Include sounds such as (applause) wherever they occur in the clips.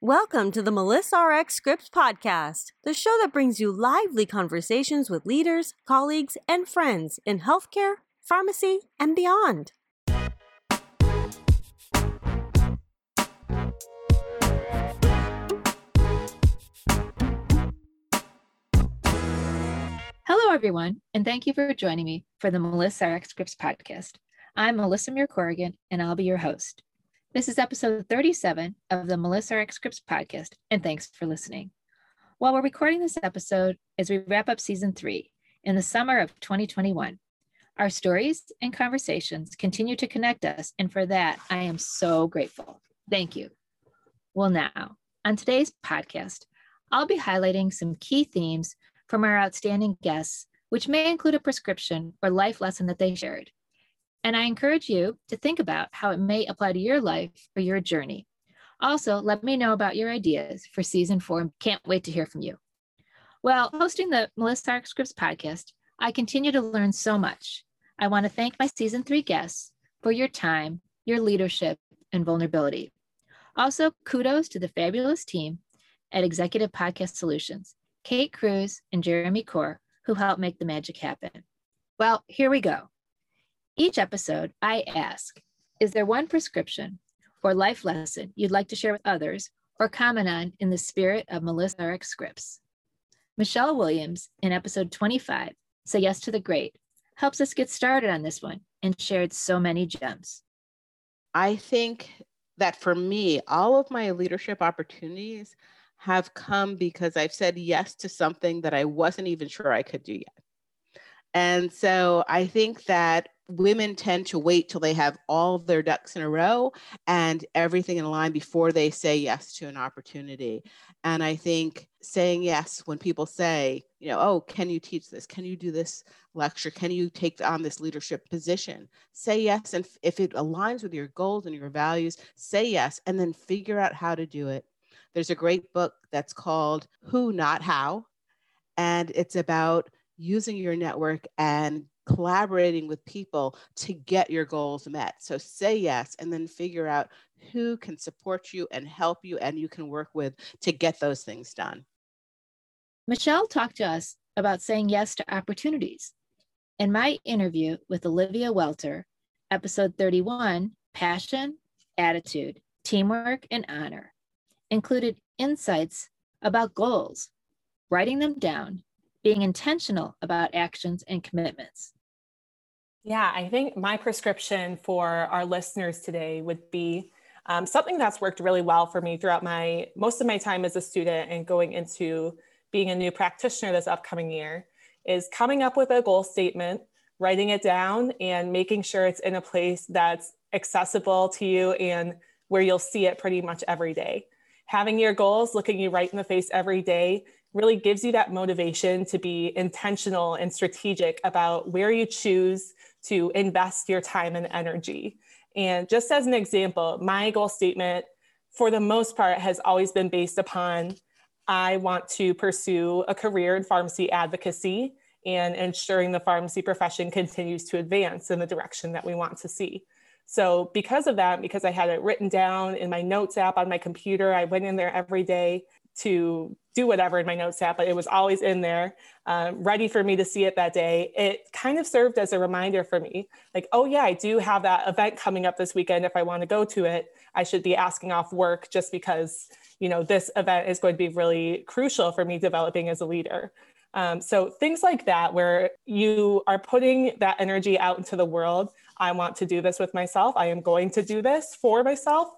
Welcome to the Melissa RX Scripts podcast, the show that brings you lively conversations with leaders, colleagues, and friends in healthcare, pharmacy, and beyond. Hello, everyone, and thank you for joining me for the Melissa RX Scripts podcast. I'm Melissa Murer Corrigan, and I'll be your host. This is episode 37 of the Melissa RX Scripts podcast, and thanks for listening. While we're recording this episode as we wrap up season three in the summer of 2021, our stories and conversations continue to connect us, and for that, I am so grateful. Thank you. Well, now, on today's podcast, I'll be highlighting some key themes from our outstanding guests, which may include a prescription or life lesson that they shared. And I encourage you to think about how it may apply to your life or your journey. Also, let me know about your ideas for season four. Can't wait to hear from you. While hosting the Melissa RX Scripts podcast, I continue to learn so much. I want to thank my season three guests for your time, your leadership, and vulnerability. Also, kudos to the fabulous team at Executive Podcast Solutions, Kate Cruz and Jeremy Core, who helped make the magic happen. Well, here we go. Each episode, I ask Is there one prescription or life lesson you'd like to share with others or comment on in the spirit of Melissa RX Scripts? Michelle Williams, in episode 25, Say Yes to the Great, helps us get started on this one and shared so many gems. I think that for me, all of my leadership opportunities have come because I've said yes to something that I wasn't even sure I could do yet. And so I think that women tend to wait till they have all their ducks in a row and everything in line before they say yes to an opportunity. And I think saying yes when people say, you know, oh, can you teach this? Can you do this lecture? Can you take on this leadership position? Say yes. And if it aligns with your goals and your values, say yes and then figure out how to do it. There's a great book that's called Who, Not How. And it's about using your network and collaborating with people to get your goals met. So say yes and then figure out who can support you and help you and you can work with to get those things done. Michelle talked to us about saying yes to opportunities. In my interview with Olivia Welter, episode 31, Passion, Attitude, Teamwork, and Honor, included insights about goals, writing them down, being intentional about actions and commitments. Yeah, I think my prescription for our listeners today would be um, something that's worked really well for me throughout my most of my time as a student and going into being a new practitioner this upcoming year is coming up with a goal statement, writing it down, and making sure it's in a place that's accessible to you and where you'll see it pretty much every day. Having your goals looking you right in the face every day really gives you that motivation to be intentional and strategic about where you choose to invest your time and energy. And just as an example, my goal statement, for the most part, has always been based upon I want to pursue a career in pharmacy advocacy and ensuring the pharmacy profession continues to advance in the direction that we want to see. So, because of that, because I had it written down in my notes app on my computer, I went in there every day to do whatever in my notes app, but it was always in there, um, ready for me to see it that day. It kind of served as a reminder for me like, oh, yeah, I do have that event coming up this weekend. If I want to go to it, I should be asking off work just because, you know, this event is going to be really crucial for me developing as a leader. Um, so things like that, where you are putting that energy out into the world. I want to do this with myself. I am going to do this for myself.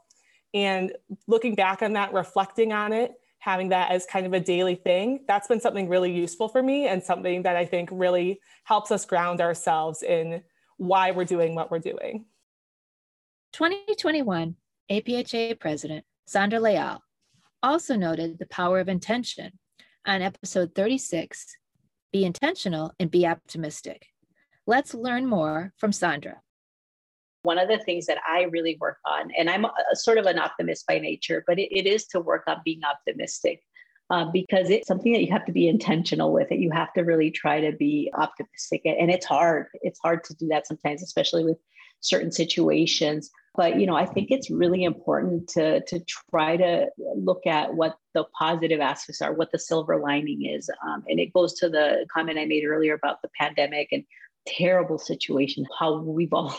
And looking back on that, reflecting on it, having that as kind of a daily thing, that's been something really useful for me and something that I think really helps us ground ourselves in why we're doing what we're doing. 2021 APHA President Sandra Leal also noted the power of intention on episode 36 Be Intentional and Be Optimistic. Let's learn more from Sandra. One of the things that I really work on, and I'm a, sort of an optimist by nature, but it, it is to work on being optimistic. Uh, because it's something that you have to be intentional with it. You have to really try to be optimistic. And it's hard. It's hard to do that sometimes, especially with certain situations. but you know i think it's really important to to try to look at what the positive aspects are what the silver lining is um, and it goes to the comment i made earlier about the pandemic and terrible situation how we've all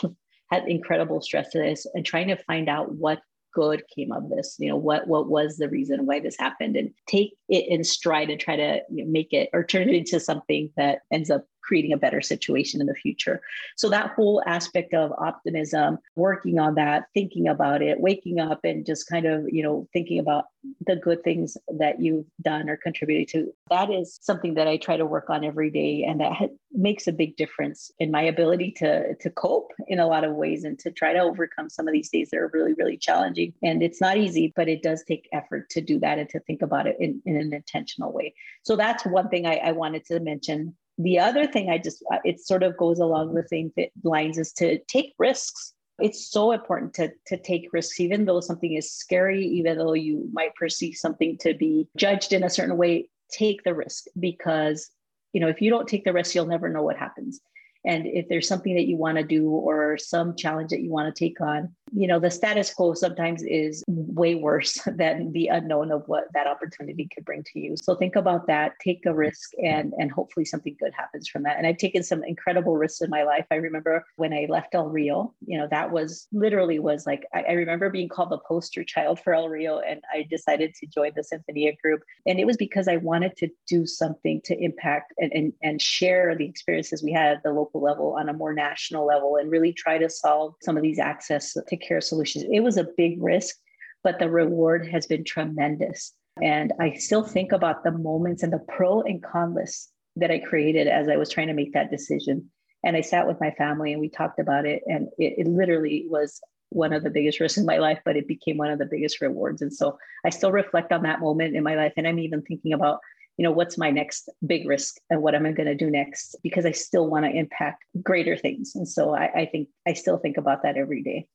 had incredible stress to this and trying to find out what good came of this you know what what was the reason why this happened and take it in stride and try to you know, make it or turn it into something that ends up creating a better situation in the future. So that whole aspect of optimism, working on that, thinking about it, waking up and just kind of, you know, thinking about the good things that you've done or contributed to, that is something that I try to work on every day. And that makes a big difference in my ability to to cope in a lot of ways and to try to overcome some of these days that are really really challenging. And it's not easy but it does take effort to do that and to think about it in, in an intentional way. So that's one thing I, I wanted to mention the other thing I just, uh, it sort of goes along the same lines is to take risks. It's so important to, to take risks, even though something is scary, even though you might perceive something to be judged in a certain way, take the risk because, you know, if you don't take the risk, you'll never know what happens. And if there's something that you want to do or some challenge that you want to take on, you know, the status quo sometimes is way worse (laughs) than the unknown of what that opportunity could bring to you. So think about that, take a risk and and hopefully something good happens from that. And I've taken some incredible risks in my life. I remember when I left El Rio, you know, that was literally was like I, I remember being called the poster child for El Rio and I decided to join the Sinfonía group. And it was because I wanted to do something to impact and, and, and share the experiences we had the local local level on a more national level and really try to solve some of these access to care solutions. It was a big risk, but the reward has been tremendous. And I still think about the moments and the pro and con lists that I created as I was trying to make that decision. And I sat with my family and we talked about it. And it, it literally was one of the biggest risks in my life, but it became one of the biggest rewards. And so I still reflect on that moment in my life. And I'm even thinking about you know, what's my next big risk and what am I going to do next? Because I still want to impact greater things. And so I, I think I still think about that every day.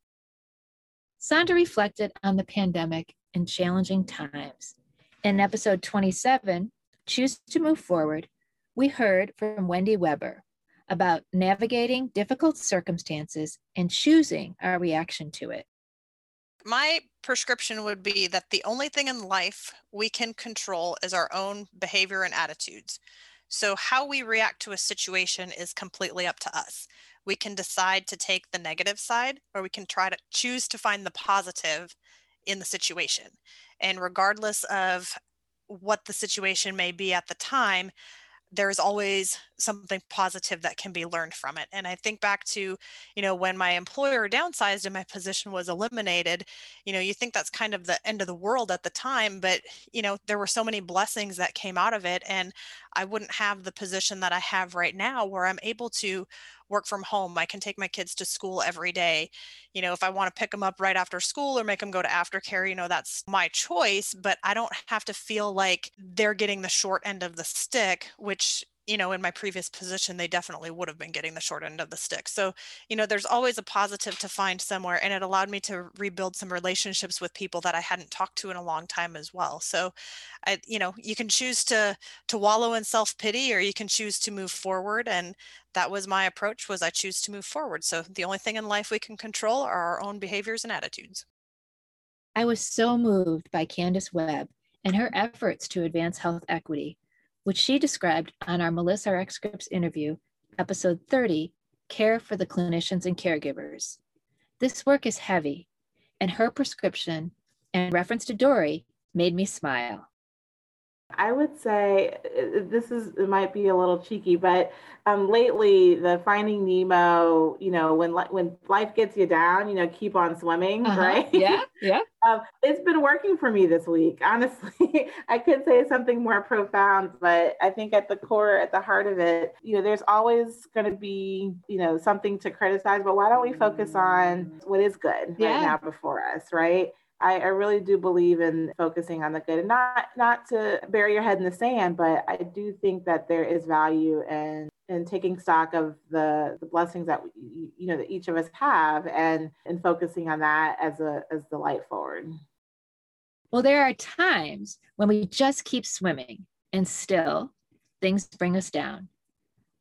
Sandra reflected on the pandemic and challenging times. In episode 27, Choose to Move Forward, we heard from Wendy Weber about navigating difficult circumstances and choosing our reaction to it my prescription would be that the only thing in life we can control is our own behavior and attitudes. So, how we react to a situation is completely up to us. We can decide to take the negative side, or we can try to choose to find the positive in the situation. And regardless of what the situation may be at the time, there's always something positive that can be learned from it. And I think back to, you know, when my employer downsized and my position was eliminated, you know, you think that's kind of the end of the world at the time, but, you know, there were so many blessings that came out of it. And I wouldn't have the position that I have right now where I'm able to work from home. I can take my kids to school every day. You know, if I want to pick them up right after school or make them go to aftercare, you know, that's my choice, but I don't have to feel like they're getting the short end of the stick, which you know, in my previous position, they definitely would have been getting the short end of the stick. So, you know, there's always a positive to find somewhere. And it allowed me to rebuild some relationships with people that I hadn't talked to in a long time as well. So, I, you know, you can choose to to wallow in self-pity or you can choose to move forward. And that was my approach was I choose to move forward. So the only thing in life we can control are our own behaviors and attitudes. I was so moved by Candace Webb and her efforts to advance health equity which she described on our Melissa RX Scripts interview, episode 30 Care for the Clinicians and Caregivers. This work is heavy, and her prescription and reference to Dory made me smile. I would say uh, this is it might be a little cheeky, but um, lately the Finding Nemo, you know, when when life gets you down, you know, keep on swimming, uh-huh. right? Yeah, (laughs) yeah. um, it's been working for me this week. (laughs) Honestly, I could say something more profound, but I think at the core, at the heart of it, you know, there's always going to be, you know, something to criticize, but why don't we focus on what is good yeah. right now before us, right? I, I, really do believe in focusing on the good and not not to bury your head in the sand, but I do think that there is value in in taking stock of the the blessings that we, you know that each of us have and and focusing on that as a as the light forward. Well, there are times when we just keep swimming and still things bring us down.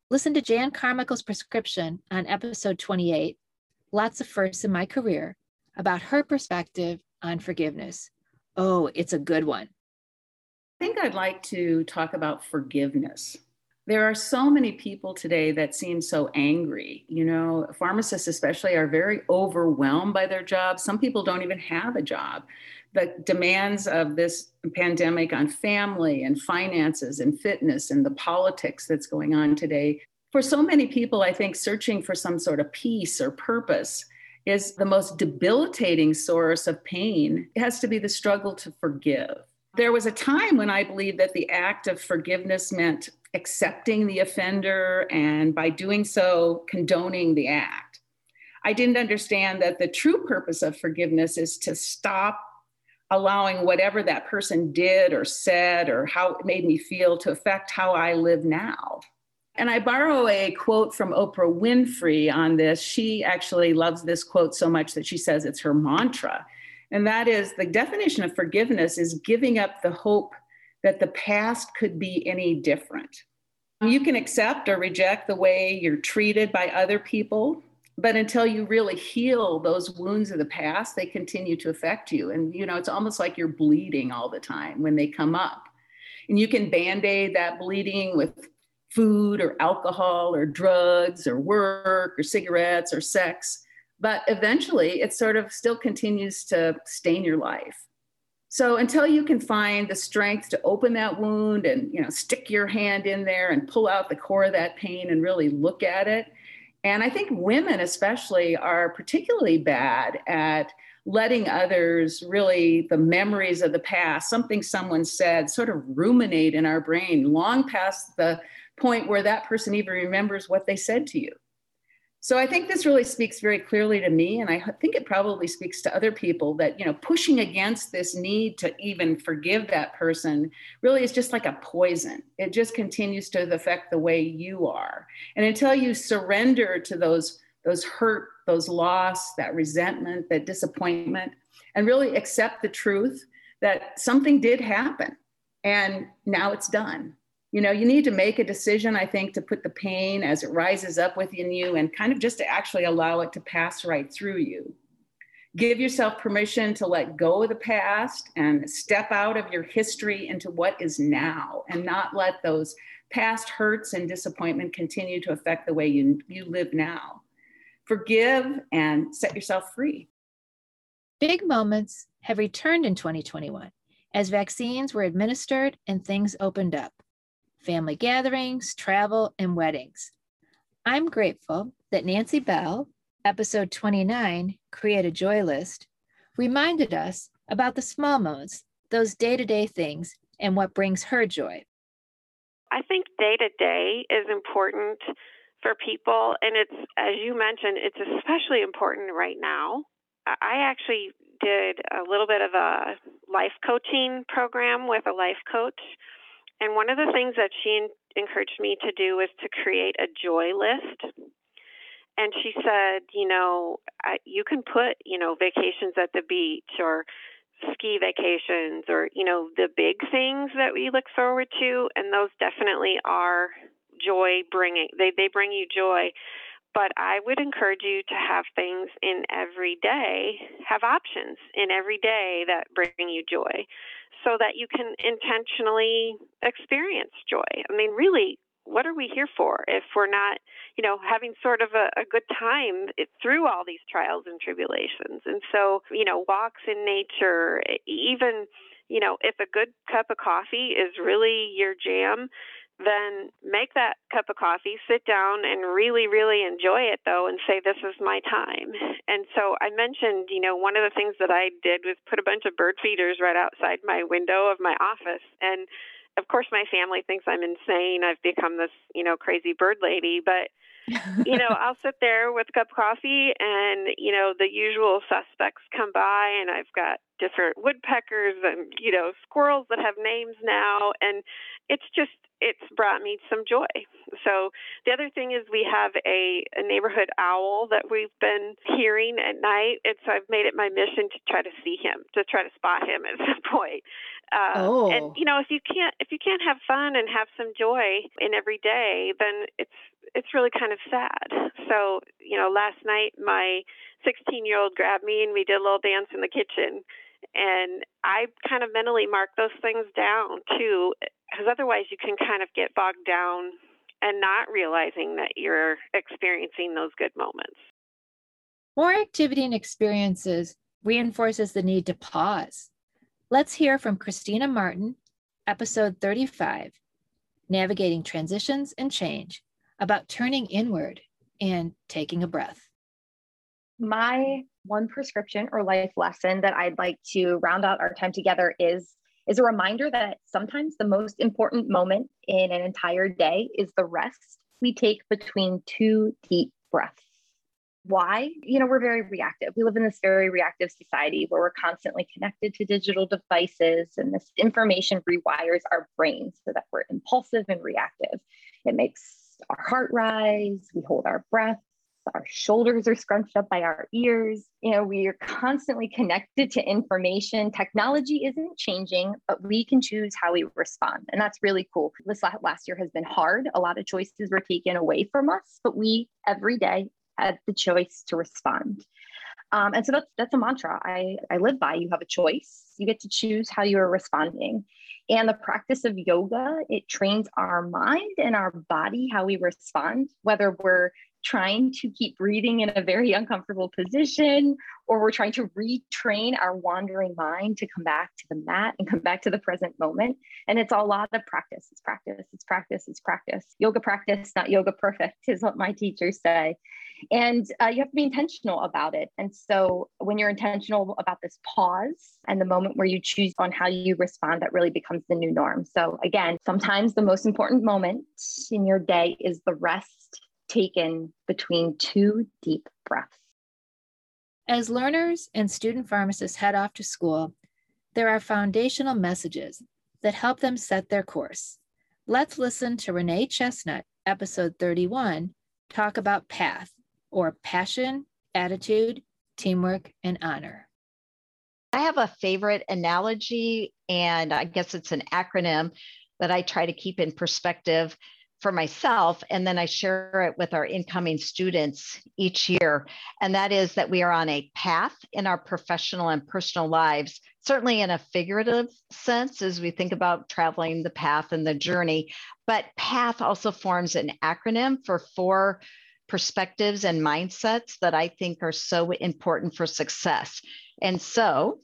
Listen to Jan Carmichael's prescription on episode 28, Lots of Firsts in My Career, about her perspective on forgiveness. Oh, it's a good one. I think I'd like to talk about forgiveness. There are so many people today that seem so angry. You know, pharmacists, especially, are very overwhelmed by their jobs. Some people don't even have a job. The demands of this pandemic on family and finances and fitness and the politics that's going on today. For so many people, I think searching for some sort of peace or purpose is the most debilitating source of pain. It has to be the struggle to forgive. There was a time when I believed that the act of forgiveness meant accepting the offender and by doing so, condoning the act. I didn't understand that the true purpose of forgiveness is to stop allowing whatever that person did or said or how it made me feel to affect how I live now. And I borrow a quote from Oprah Winfrey on this. She actually loves this quote so much that she says it's her mantra. And that is the definition of forgiveness is giving up the hope that the past could be any different. You can accept or reject the way you're treated by other people, but until you really heal those wounds of the past, they continue to affect you. And, you know, it's almost like you're bleeding all the time when they come up. And you can band aid that bleeding with food or alcohol or drugs or work or cigarettes or sex. But eventually it sort of still continues to stain your life. So until you can find the strength to open that wound and you know stick your hand in there and pull out the core of that pain and really look at it. And I think women especially are particularly bad at letting others really the memories of the past, something someone said, sort of ruminate in our brain long past the point where that person even remembers what they said to you. So I think this really speaks very clearly to me, and I think it probably speaks to other people that you know pushing against this need to even forgive that person really is just like a poison. It just continues to affect the way you are, and until you surrender to those those hurt, those loss, that resentment, that disappointment, and really accept the truth that something did happen, and now it's done you know you need to make a decision i think to put the pain as it rises up within you and kind of just to actually allow it to pass right through you. Give yourself permission to let go of the past and step out of your history into what is now and not let those past hurts and disappointment continue to affect the way you, you live now. Forgive and set yourself free. Big moments have returned in 2021 as vaccines were administered and things opened up family gatherings, travel, and weddings. I'm grateful that Nancy Bell, episode 29, Create a Joy List, reminded us about the small moments, those day to day things, and what brings her joy. I think day to day is important for people. And it's, as you mentioned, it's especially important right now. I actually did a little bit of a life coaching program with a life coach and one of the things that she encouraged me to do was to create a joy list. And she said, you know, you can put, you know, vacations at the beach or ski vacations or, you know, the big things that we look forward to. And those definitely are joy bringing, they, they bring you joy. But I would encourage you to have things in every day, have options in every day that bring you joy so that you can intentionally experience joy. I mean, really, what are we here for if we're not, you know, having sort of a, a good time through all these trials and tribulations? And so, you know, walks in nature, even, you know, if a good cup of coffee is really your jam, then make that cup of coffee, sit down and really, really enjoy it though, and say, This is my time. And so I mentioned, you know, one of the things that I did was put a bunch of bird feeders right outside my window of my office. And of course, my family thinks I'm insane. I've become this, you know, crazy bird lady, but you know, (laughs) I'll sit there with a cup of coffee and, you know, the usual suspects come by and I've got different woodpeckers and, you know, squirrels that have names now. And it's just, it's brought me some joy. So the other thing is we have a, a neighborhood owl that we've been hearing at night, and so I've made it my mission to try to see him, to try to spot him at (laughs) some point. Uh, oh. And you know, if you can't if you can't have fun and have some joy in every day, then it's it's really kind of sad. So, you know, last night my 16 year old grabbed me and we did a little dance in the kitchen. And I kind of mentally mark those things down too, because otherwise you can kind of get bogged down and not realizing that you're experiencing those good moments. More activity and experiences reinforces the need to pause. Let's hear from Christina Martin, episode 35 Navigating Transitions and Change, about turning inward and taking a breath. My one prescription or life lesson that I'd like to round out our time together is is a reminder that sometimes the most important moment in an entire day is the rest we take between two deep breaths. Why? You know, we're very reactive. We live in this very reactive society where we're constantly connected to digital devices, and this information rewires our brains so that we're impulsive and reactive. It makes our heart rise, we hold our breath, our shoulders are scrunched up by our ears. You know, we are constantly connected to information. Technology isn't changing, but we can choose how we respond. And that's really cool. This last year has been hard. A lot of choices were taken away from us, but we every day had the choice to respond. Um, and so that's that's a mantra I, I live by. You have a choice. You get to choose how you are responding. And the practice of yoga, it trains our mind and our body how we respond, whether we're trying to keep breathing in a very uncomfortable position, or we're trying to retrain our wandering mind to come back to the mat and come back to the present moment. And it's a lot of practice. It's practice, it's practice, it's practice. Yoga practice, not yoga perfect, is what my teachers say. And uh, you have to be intentional about it. And so when you're intentional about this pause and the moment where you choose on how you respond, that really becomes the new norm. So again, sometimes the most important moment in your day is the rest taken between two deep breaths. As learners and student pharmacists head off to school, there are foundational messages that help them set their course. Let's listen to Renae Chesnut, episode 31, talk about PATH, or passion, attitude, teamwork, and honor. I have a favorite analogy, and I guess it's an acronym that I try to keep in perspective for myself and then I share it with our incoming students each year. And that is that we are on a path in our professional and personal lives, certainly in a figurative sense as we think about traveling the path and the journey. But PATH also forms an acronym for four perspectives and mindsets that I think are so important for success. And so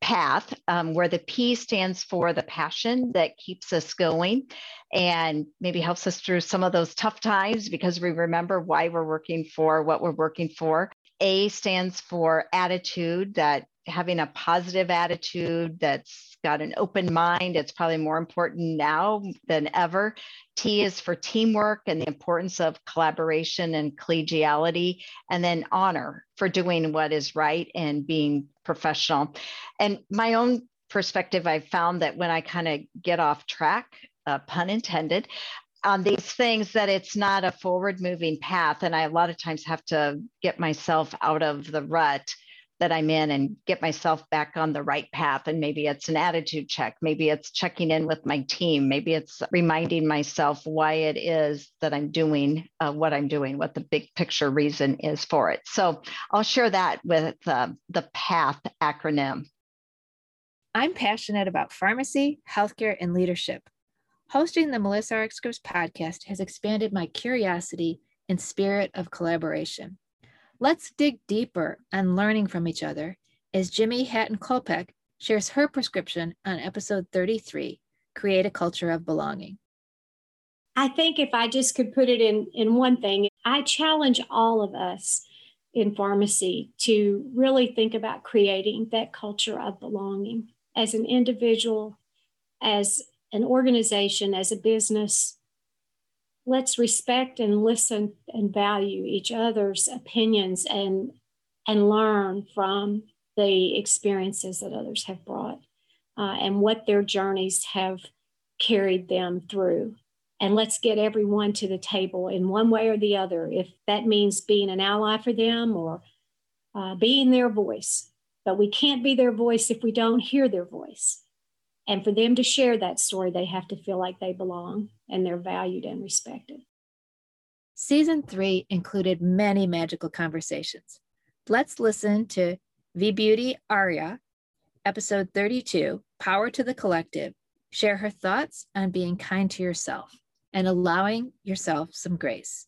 path, um, where the P stands for the passion that keeps us going and maybe helps us through some of those tough times because we remember why we're working for what we're working for. A stands for attitude, that having a positive attitude that's got an open mind. It's probably more important now than ever. T is for teamwork and the importance of collaboration and collegiality. And then honor for doing what is right and being professional. And my own perspective, I've found that when I kind of get off track, uh, pun intended, on these things that it's not a forward moving path. And I a lot of times have to get myself out of the rut that I'm in and get myself back on the right path. And maybe it's an attitude check. Maybe it's checking in with my team. Maybe it's reminding myself why it is that I'm doing uh, what I'm doing, what the big picture reason is for it. So I'll share that with uh, the PATH acronym. I'm passionate about pharmacy, healthcare, and leadership. Hosting the Melissa Rx Scripts podcast has expanded my curiosity and spirit of collaboration. Let's dig deeper on learning from each other as Jimi Hatton Kolpek shares her prescription on episode 33 Create a Culture of Belonging. I think if I just could put it in, in one thing, I challenge all of us in pharmacy to really think about creating that culture of belonging as an individual, as an organization, as a business, let's respect and listen and value each other's opinions and and learn from the experiences that others have brought uh, and what their journeys have carried them through. And let's get everyone to the table in one way or the other. If that means being an ally for them or uh, being their voice but we can't be their voice if we don't hear their voice and for them to share that story, they have to feel like they belong and they're valued and respected. Season three included many magical conversations. Let's listen to Vibhuti Arya, episode 32 Power to the Collective, share her thoughts on being kind to yourself and allowing yourself some grace.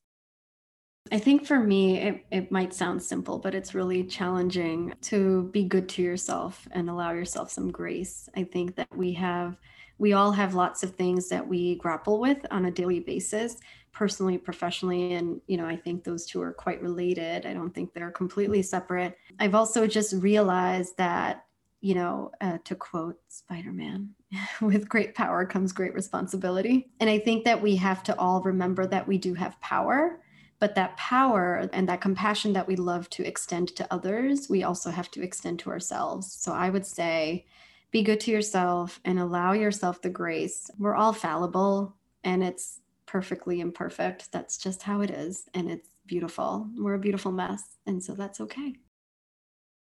I think for me, it, it might sound simple, but it's really challenging to be good to yourself and allow yourself some grace. I think that we have, we all have lots of things that we grapple with on a daily basis, personally, professionally. And, you know, I think those two are quite related. I don't think they're completely separate. I've also just realized that, you know, uh, to quote Spider Man, (laughs) with great power comes great responsibility. And I think that we have to all remember that we do have power but that power and that compassion that we love to extend to others, we also have to extend to ourselves. So I would say, be good to yourself and allow yourself the grace. We're all fallible and it's perfectly imperfect. That's just how it is. And it's beautiful. We're a beautiful mess. And so that's okay.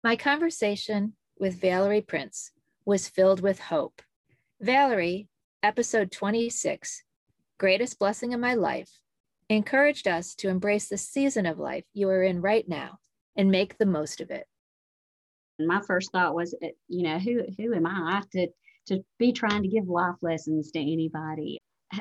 My conversation with Valerie Prince was filled with hope. Valerie, episode 26, Greatest Blessing in My Life, encouraged us to embrace the season of life you are in right now and make the most of it. My first thought was, eh, you know, who who am I to to be trying to give life lessons to anybody?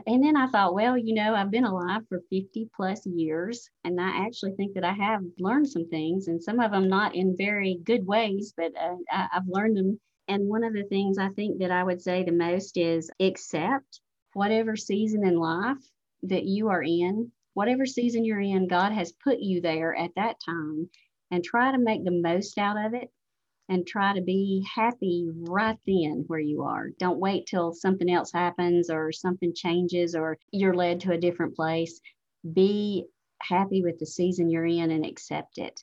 And then I thought, well, you know, I've been alive for 50 plus years, and I actually think that I have learned some things, and some of them not in very good ways, but uh, I, I've learned them. And one of the things I think that I would say the most is accept whatever season in life that you are in whatever season you're in, God has put you there at that time and try to make the most out of it and try to be happy right then where you are. Don't wait till something else happens or something changes or you're led to a different place. Be happy with the season you're in and accept it.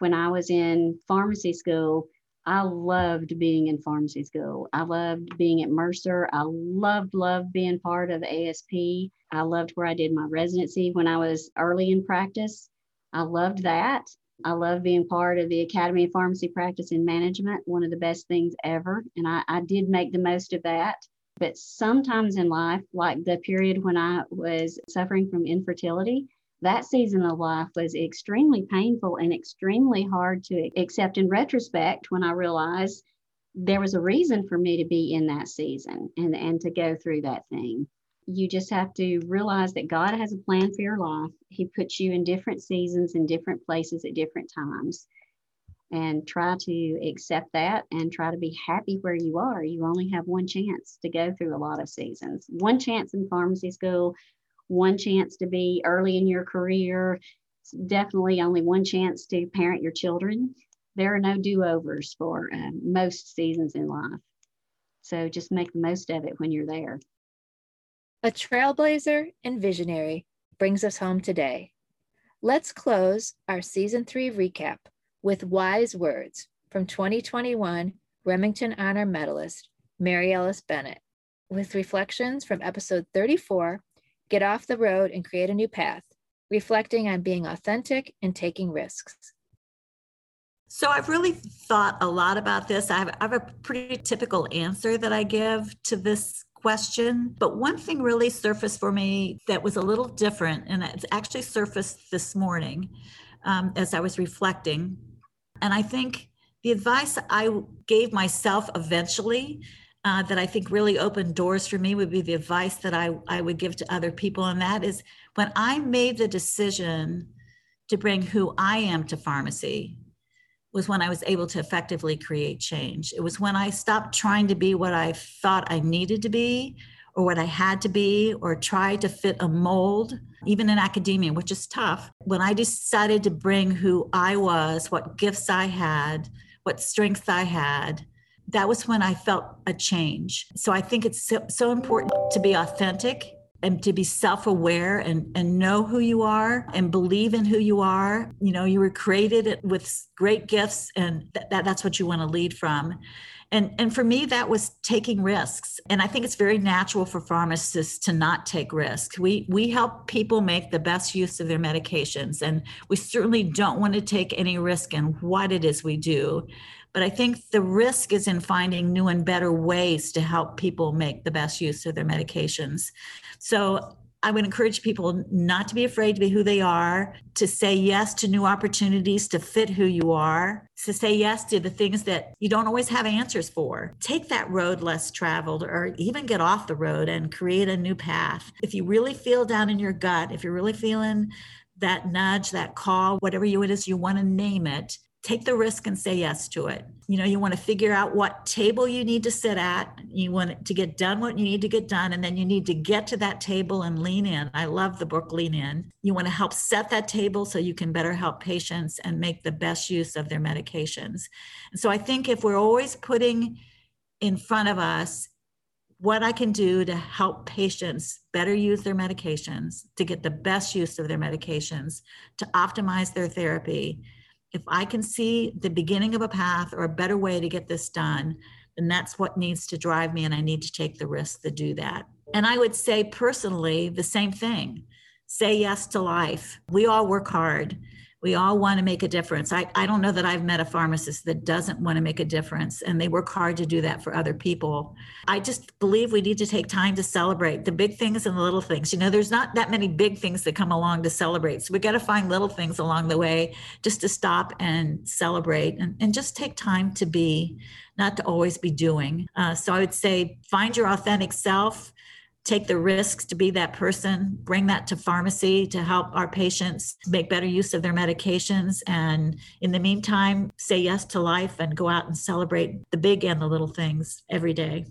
When I was in pharmacy school, I loved being in pharmacy school. I loved being at Mercer. I loved, loved being part of ASP. I loved where I did my residency when I was early in practice. I loved that. I love being part of the Academy of Pharmacy Practice and Management, one of the best things ever. And I, I did make the most of that. But sometimes in life, like the period when I was suffering from infertility, that season of life was extremely painful and extremely hard to accept in retrospect when I realized there was a reason for me to be in that season and, and to go through that thing. You just have to realize that God has a plan for your life. He puts you in different seasons in different places at different times. And try to accept that and try to be happy where you are. You only have one chance to go through a lot of seasons. One chance in pharmacy school, one chance to be early in your career, definitely only one chance to parent your children. There are no do overs for uh, most seasons in life. So just make the most of it when you're there. A trailblazer and visionary brings us home today. Let's close our season three recap with wise words from 2021 Remington Honor Medalist Marialice Bennett, with reflections from episode 34 get off the road and create a new path, reflecting on being authentic and taking risks. So I've really thought a lot about this. I have, I have, a pretty typical answer that I give to this question, but one thing really surfaced for me that was a little different, and it's actually surfaced this morning um, as I was reflecting. And I think the advice I gave myself eventually uh, that I think really opened doors for me would be the advice that I, I would give to other people. And that is when I made the decision to bring who I am to pharmacy, was when I was able to effectively create change. It was when I stopped trying to be what I thought I needed to be or what I had to be or try to fit a mold, even in academia, which is tough. When I decided to bring who I was, what gifts I had, what strengths I had, that was when I felt a change. So I think it's so, so important to be authentic and to be self-aware and, and know who you are and believe in who you are. You know, you were created with great gifts and th- that, that's what you want to lead from. And, and for me, that was taking risks. And I think it's very natural for pharmacists to not take risks. We, we help people make the best use of their medications. And we certainly don't want to take any risk in what it is we do. But I think the risk is in finding new and better ways to help people make the best use of their medications. So I would encourage people not to be afraid to be who they are, to say yes to new opportunities to fit who you are, to say yes to the things that you don't always have answers for. Take that road less traveled or even get off the road and create a new path. If you really feel down in your gut, if you're really feeling that nudge, that call, whatever you it is you want to name it, take the risk and say yes to it. You know, you want to figure out what table you need to sit at. You want to get done what you need to get done, and then you need to get to that table and lean in. I love the book Lean In. You want to help set that table so you can better help patients and make the best use of their medications. And so I think if we're always putting in front of us what I can do to help patients better use their medications, to get the best use of their medications, to optimize their therapy, if I can see the beginning of a path or a better way to get this done, then that's what needs to drive me, and I need to take the risk to do that. And I would say personally the same thing say yes to life. We all work hard we all want to make a difference. I, I don't know that I've met a pharmacist that doesn't want to make a difference, and they work hard to do that for other people. I just believe we need to take time to celebrate the big things and the little things. You know, there's not that many big things that come along to celebrate. So we got to find little things along the way just to stop and celebrate and, and just take time to be, not to always be doing. Uh, so I would say find your authentic self take the risks to be that person, bring that to pharmacy to help our patients make better use of their medications. And in the meantime, say yes to life and go out and celebrate the big and the little things every day.